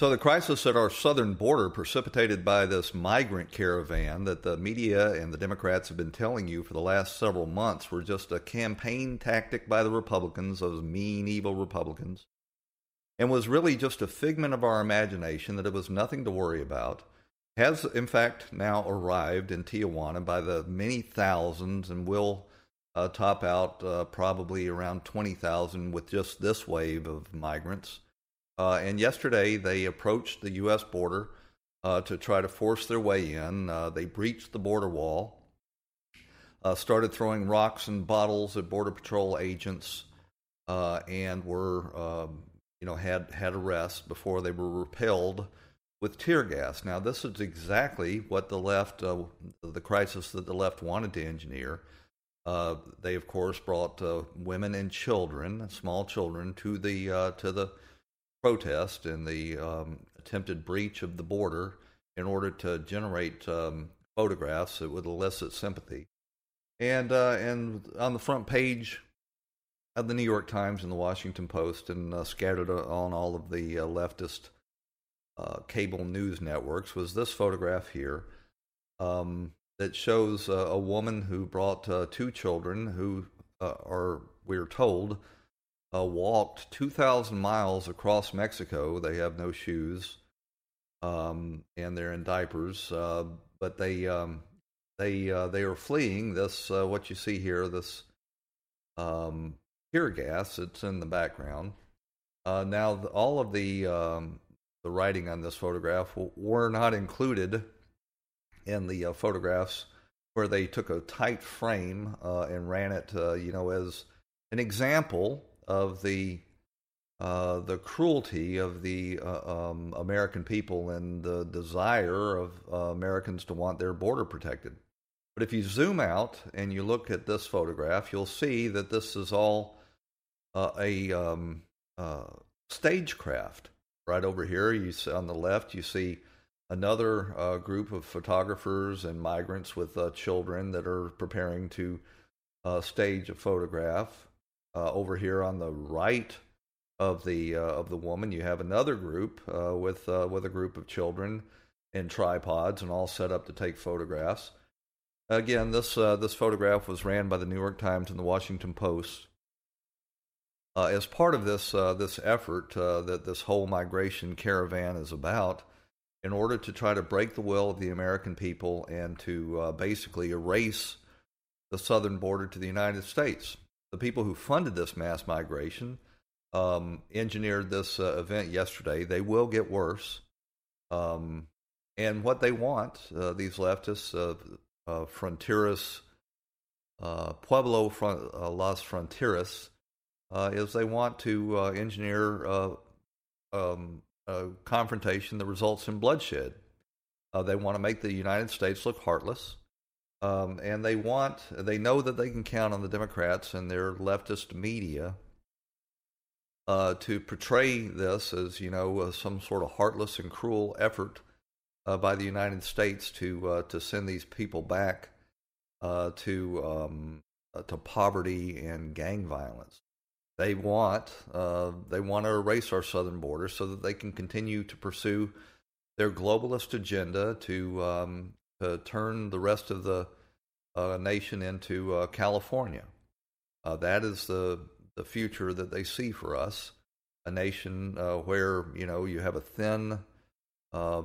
So, the crisis at our southern border, precipitated by this migrant caravan that the media and the Democrats have been telling you for the last several months, were just a campaign tactic by the Republicans, those mean, evil Republicans, and was really just a figment of our imagination that it was nothing to worry about, has in fact now arrived in Tijuana by the many thousands and will uh, top out uh, probably around 20,000 with just this wave of migrants. Uh, and yesterday they approached the U.S. border uh, to try to force their way in. Uh, they breached the border wall, uh, started throwing rocks and bottles at Border Patrol agents, uh, and were, um, you know, had had arrests before they were repelled with tear gas. Now, this is exactly what the left, uh, the crisis that the left wanted to engineer. they, of course, brought women and children, small children, to the to the protest and the um, attempted breach of the border in order to generate um, photographs that would elicit sympathy. And uh, and on the front page of the New York Times and the Washington Post, and uh, scattered on all of the uh, leftist uh, cable news networks, was this photograph here um, that shows a woman who brought uh, two children who uh, are, we're told, uh, walked 2,000 miles across Mexico. They have no shoes, um, and they're in diapers. Uh, but they um, they uh, they are fleeing this. Uh, what you see here, this um, tear gas. It's in the background. Uh, now, all of the um, the writing on this photograph were not included in the uh, photographs where they took a tight frame and ran it, you know, as an example of the uh, the cruelty of the uh, um, American people and the desire of uh, Americans to want their border protected. But if you zoom out and you look at this photograph, you'll see that this is all uh, a um, uh, stagecraft. Right over here, you see, on the left, you see another uh, group of photographers and migrants with children that are preparing to stage a photograph. Uh, over here on the right of the uh, of the woman, you have another group uh, with uh, with a group of children in tripods and all set up to take photographs. Again, this uh, this photograph was ran by the New York Times and the Washington Post. Uh, as part of this this effort that this whole migration caravan is about, in order to try to break the will of the American people and to basically erase the southern border to the United States the people who funded this mass migration um, engineered this uh, event yesterday. They will get worse. Um, and what they want, uh, these leftists, uh, uh uh, Pueblo uh, Las Fronteras, is they want to engineer um, a confrontation that results in bloodshed. they want to make the United States look heartless. Um, and they want, they know that they can count on the Democrats and their leftist media uh, to portray this as, you know, uh, some sort of heartless and cruel effort uh, by the United States to uh, to send these people back uh, to um, uh, to poverty and gang violence. They want they want to erase our southern border so that they can continue to pursue their globalist agenda to um, to turn the rest of the uh, nation into uh, California. Uh, that is the the future that they see for us, a nation uh, where you know you have a thin uh,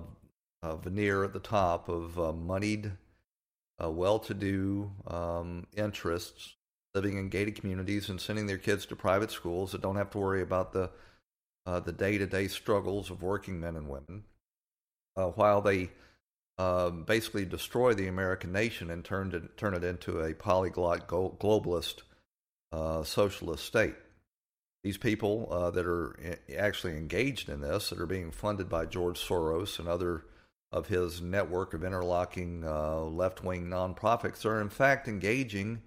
veneer at the top of moneyed, well-to-do um, interests living in gated communities and sending their kids to private schools that don't have to worry about the the day-to-day struggles of working men and women, while they uh, basically destroy the American nation and turn it, turn it into a polyglot globalist uh, socialist state. these people uh, that are actually engaged in this, that are being funded by George Soros and other of his network of interlocking uh, left wing nonprofits, are in fact engaging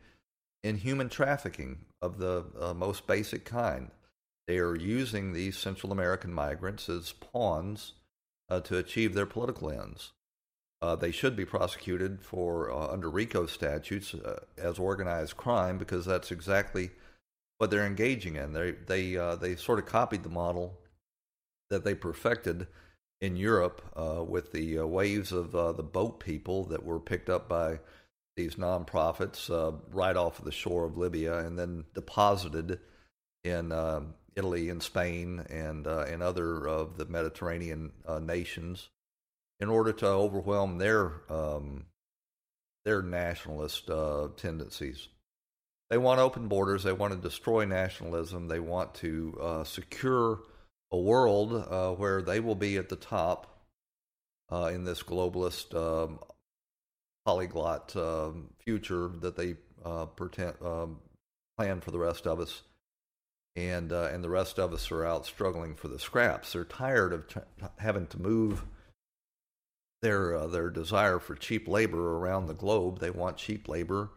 in human trafficking of the uh, most basic kind. They are using these Central American migrants as pawns uh, to achieve their political ends. Uh, they should be prosecuted for uh, under RICO statutes uh, as organized crime because that's exactly what they're engaging in. They they uh, they sort of copied the model that they perfected in Europe uh, with the uh, waves of the boat people that were picked up by these nonprofits right off of the shore of Libya and then deposited in Italy and Spain and and other of the Mediterranean nations in order to overwhelm their um, their nationalist uh, tendencies. They want open borders. They want to destroy nationalism. They want to uh, secure a world uh, where they will be at the top uh, in this globalist um, polyglot um, future that they uh, pretend, um, plan for the rest of us. And uh, and the rest of us are out struggling for the scraps. They're tired of t- having to move their uh, their desire for cheap labor around the globe. They want cheap labor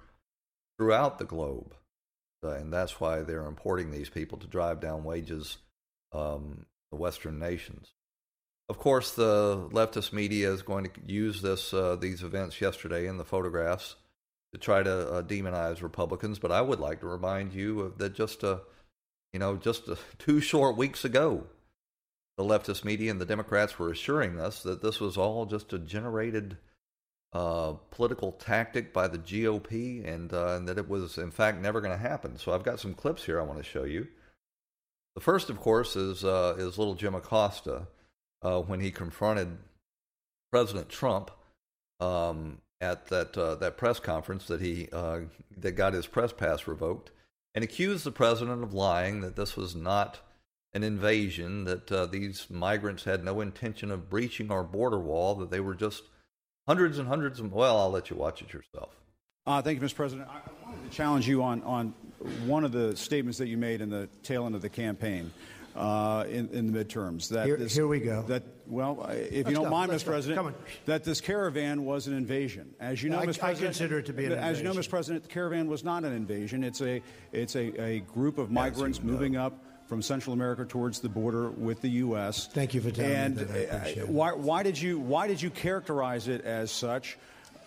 throughout the globe, uh, and that's why they're importing these people to drive down wages. Um, the Western nations. Of course, the leftist media is going to use this uh, these events yesterday and the photographs to try to uh, demonize Republicans. But I would like to remind you that just uh, you know just two short weeks ago, the leftist media and the Democrats were assuring us that this was all just a generated uh, political tactic by the GOP and, uh, and, that it was, in fact, never going to happen. So I've got some clips here I want to show you. The first, of course, is, uh, is little Jim Acosta uh, when he confronted President Trump um, at that, uh, that press conference that, he, uh, that got his press pass revoked and accused the president of lying that this was not an invasion, that uh, these migrants had no intention of breaching our border wall, that they were just hundreds and hundreds of. Well, I'll let you watch it yourself. Uh, thank you, Mr. President. I wanted to challenge you on, on one of the statements that you made in the tail end of the campaign. Uh, in, in, the midterms. That here, this, here we go. That well, if Let's you don't go. mind, Let's Mr. Go. President, that this caravan was an invasion. As you know, I, Mr. President, I consider it to be an as invasion. you know, Mr. President, the caravan was not an invasion. It's a it's a, a group of migrants moving up from Central America towards the border with the U.S. Thank you for telling and me that. Uh, why, why, did you why did you characterize it as such?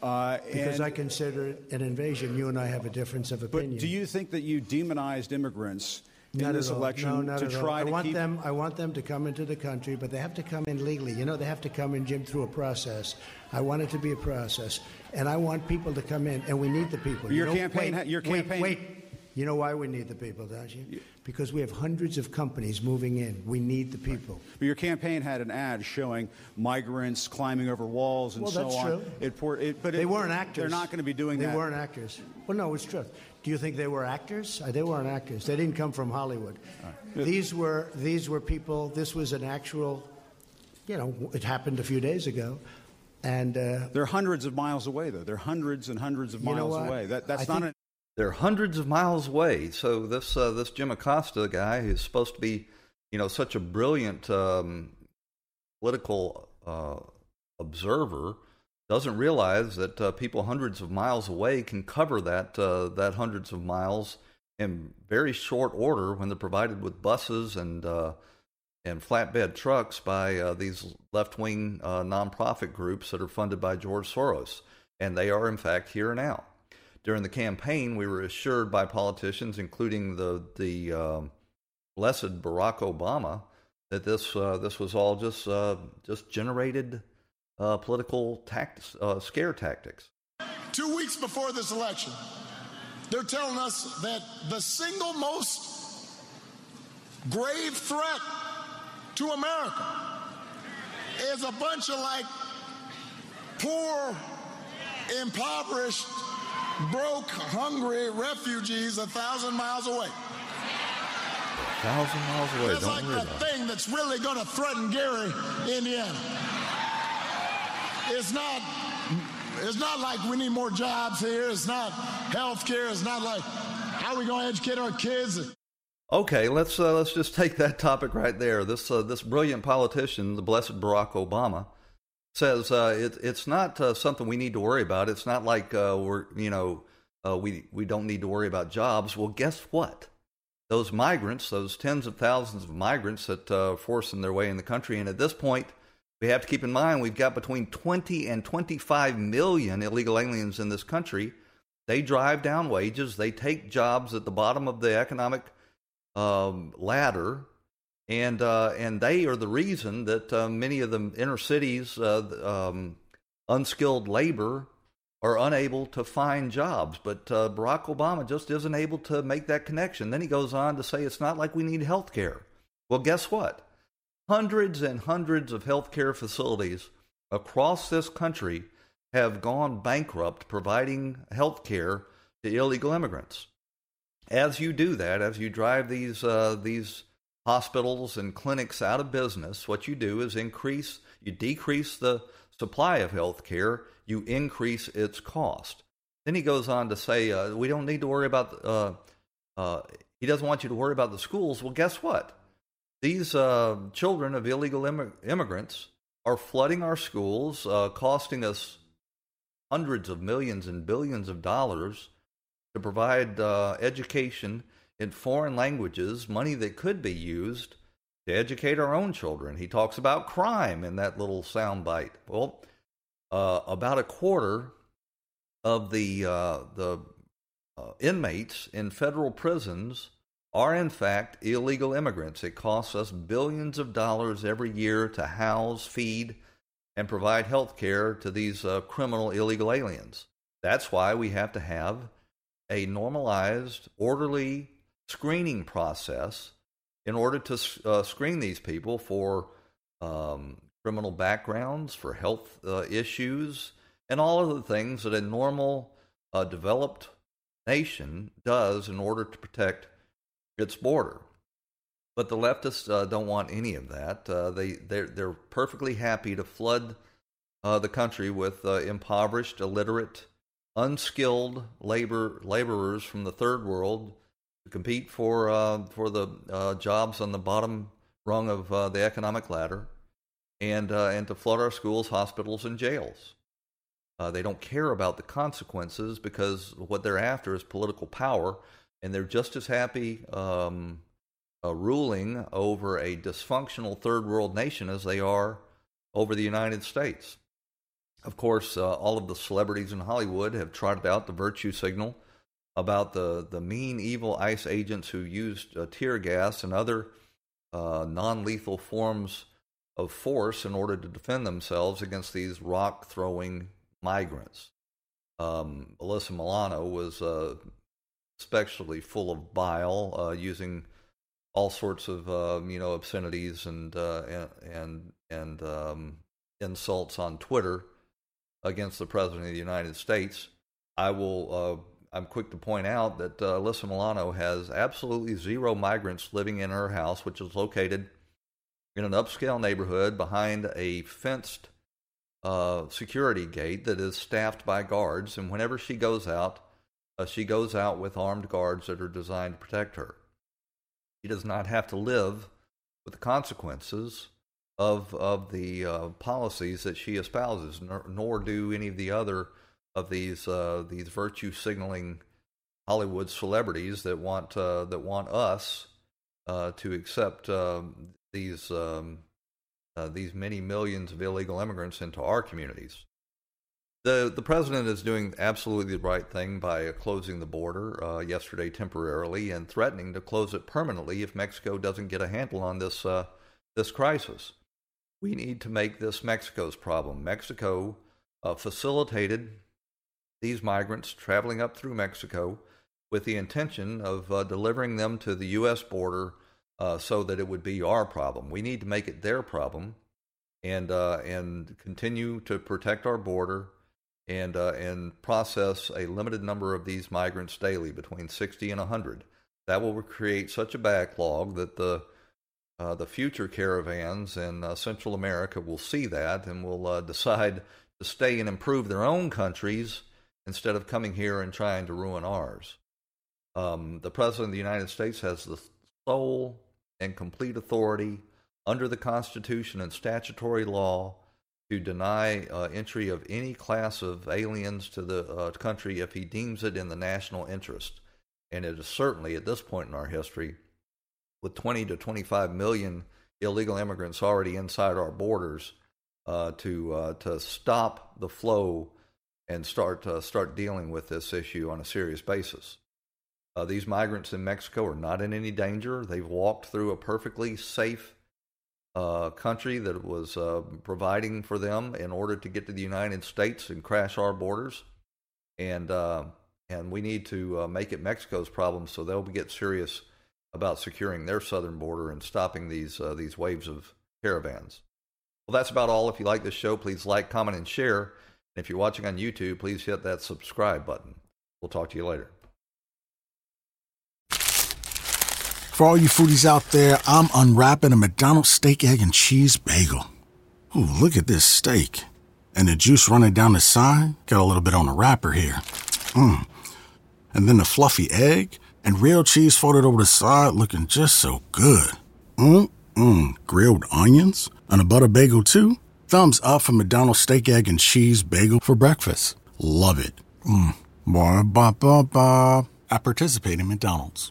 Uh, because I consider it an invasion. You and I have a difference of opinion. But do you think that you demonized immigrants in not this election no, to try I to want keep them? I want them to come into the country, but they have to come in legally. You know, they have to come in, Jim, through a process. I want it to be a process, and I want people to come in, and we need the people. Your you campaign. Wait, your campaign. Wait, wait. You know why we need the people, don't you? Because we have hundreds of companies moving in. We need the people. But your campaign had an ad showing migrants climbing over walls and well, so that's on. True. It, it, but they it, weren't actors. They're not going to be doing they that. They weren't actors. Well, no, it's true. Do you think they were actors? Uh, they weren't actors. They didn't come from Hollywood. Right. These were these were people. This was an actual. You know, it happened a few days ago. And uh, they're hundreds of miles away, though. They're hundreds and hundreds of miles away. That, that's I not an they're hundreds of miles away. So this uh, this Jim Acosta guy, who's supposed to be, you know, such a brilliant um, political uh, observer, doesn't realize that uh, people hundreds of miles away can cover that uh, that hundreds of miles in very short order when they're provided with buses and uh, and flatbed trucks by uh, these left wing nonprofit groups that are funded by George Soros, and they are in fact here now during the campaign, we were assured by politicians, including the the um, blessed Barack Obama, that this uh, this was all just uh, just generated uh, political tactics, uh, scare tactics. Two weeks before this election, they're telling us that the single most grave threat to America is a bunch of like poor, impoverished broke, hungry refugees a thousand miles away. A thousand miles away. That's Don't like worry the thing that's really going to threaten Gary, Indiana. It's not. It's not like we need more jobs here. It's not health care. It's not like how are we going to educate our kids. Okay, let's uh, let's just take that topic right there. This uh, this brilliant politician, the blessed Barack Obama, says uh, it, it's not uh, something we need to worry about. It's not like uh, we're you know uh, we we don't need to worry about jobs. Well, guess what? Those migrants, those tens of thousands of migrants that are forcing their way in the country, and at this point, we have to keep in mind we've got between 20 and 25 million illegal aliens in this country. They drive down wages. They take jobs at the bottom of the economic um, ladder, and uh, and they are the reason that uh, many of the inner cities, uh, um, unskilled labor, are unable to find jobs. But uh, Barack Obama just isn't able to make that connection. Then he goes on to say it's not like we need health care. Well, guess what? Hundreds and hundreds of healthcare facilities across this country have gone bankrupt providing health care to illegal immigrants as you do that, as you drive these uh, these hospitals and clinics out of business, what you do is increase, you decrease the supply of health care, you increase its cost. Then he goes on to say, uh, we don't need to worry about. Uh, uh he doesn't want you to worry about the schools. Well, guess what? These uh, children of illegal imm- immigrants are flooding our schools, uh, costing us hundreds of millions and billions of dollars to provide uh, education in foreign languages, money that could be used to educate our own children. He talks about crime in that little soundbite. Well, uh, about a quarter of the uh, the uh, inmates in federal prisons are in fact illegal immigrants. It costs us billions of dollars every year to house, feed, and provide health care to these uh, criminal illegal aliens. That's why we have to have a normalized, orderly screening process in order to uh, screen these people for um, criminal backgrounds, for health uh, issues, and all of the things that a normal, uh, developed nation does in order to protect its border. But the leftists uh, don't want any of that. Uh, they they're, they're perfectly happy to flood uh, the country with impoverished, illiterate unskilled labor laborers from the third world compete for uh, for the uh, jobs on the bottom rung of uh, the economic ladder, and uh, and to flood our schools, hospitals, and jails. Uh, they don't care about the consequences because what they're after is political power, and they're just as happy um, uh, ruling over a dysfunctional third world nation as they are over the United States. Of course, all of the celebrities in Hollywood have trotted out the virtue signal about the, the mean, evil ICE agents who used uh, tear gas and other uh, non lethal forms of force in order to defend themselves against these rock throwing migrants. Um, Alyssa Milano was uh, especially full of bile, uh, using all sorts of um, you know obscenities and uh, and and, and um, insults on Twitter against the President of the United States. I will. I'm quick to point out that uh, Alyssa Milano has absolutely zero migrants living in her house, which is located in an upscale neighborhood behind a fenced uh, security gate that is staffed by guards. And whenever she goes out, uh, she goes out with armed guards that are designed to protect her. She does not have to live with the consequences of of the uh, policies that she espouses, nor, nor, do any of the other of these uh, these virtue signaling Hollywood celebrities that want uh, that want us uh, to accept um, these um, uh, these many millions of illegal immigrants into our communities. The the president is doing absolutely the right thing by closing the border uh, yesterday temporarily and threatening to close it permanently if Mexico doesn't get a handle on this this crisis we need to make this Mexico's problem. Mexico uh, facilitated these migrants traveling up through Mexico with the intention of uh, delivering them to the U.S. border uh, so that it would be our problem. We need to make it their problem and uh, and continue to protect our border and uh, and process a limited number of these migrants daily, between 60 and 100. That will create such a backlog that the uh, the future caravans in uh, Central America will see that and will decide to stay and improve their own countries instead of coming here and trying to ruin ours. Um, the President of the United States has the sole and complete authority under the Constitution and statutory law to deny uh, entry of any class of aliens to the uh, country if he deems it in the national interest. And it is certainly at this point in our history, with 20 to 25 million illegal immigrants already inside our borders, uh, to uh, to stop the flow and start uh, start dealing with this issue on a serious basis. Uh, these migrants in Mexico are not in any danger. They've walked through a perfectly safe uh, country that was uh, providing for them in order to get to the United States and crash our borders, and uh, and we need to uh, make it Mexico's problem so they'll get serious about securing their southern border and stopping these these waves of caravans. Well, that's about all. If you like this show, please like, comment, and share. If you're watching on YouTube, please hit that subscribe button. We'll talk to you later. For all you foodies out there, I'm unwrapping a McDonald's steak, egg, and cheese bagel. Ooh, look at this steak. And the juice running down the side. Got a little bit on the wrapper here. Mmm. And then the fluffy egg and real cheese folded over the side looking just so good. Mmm, mmm. Grilled onions and a butter bagel too. Thumbs up for McDonald's steak, egg, and cheese bagel for breakfast. Love it. Mmm. Ba ba ba. I participate in McDonald's.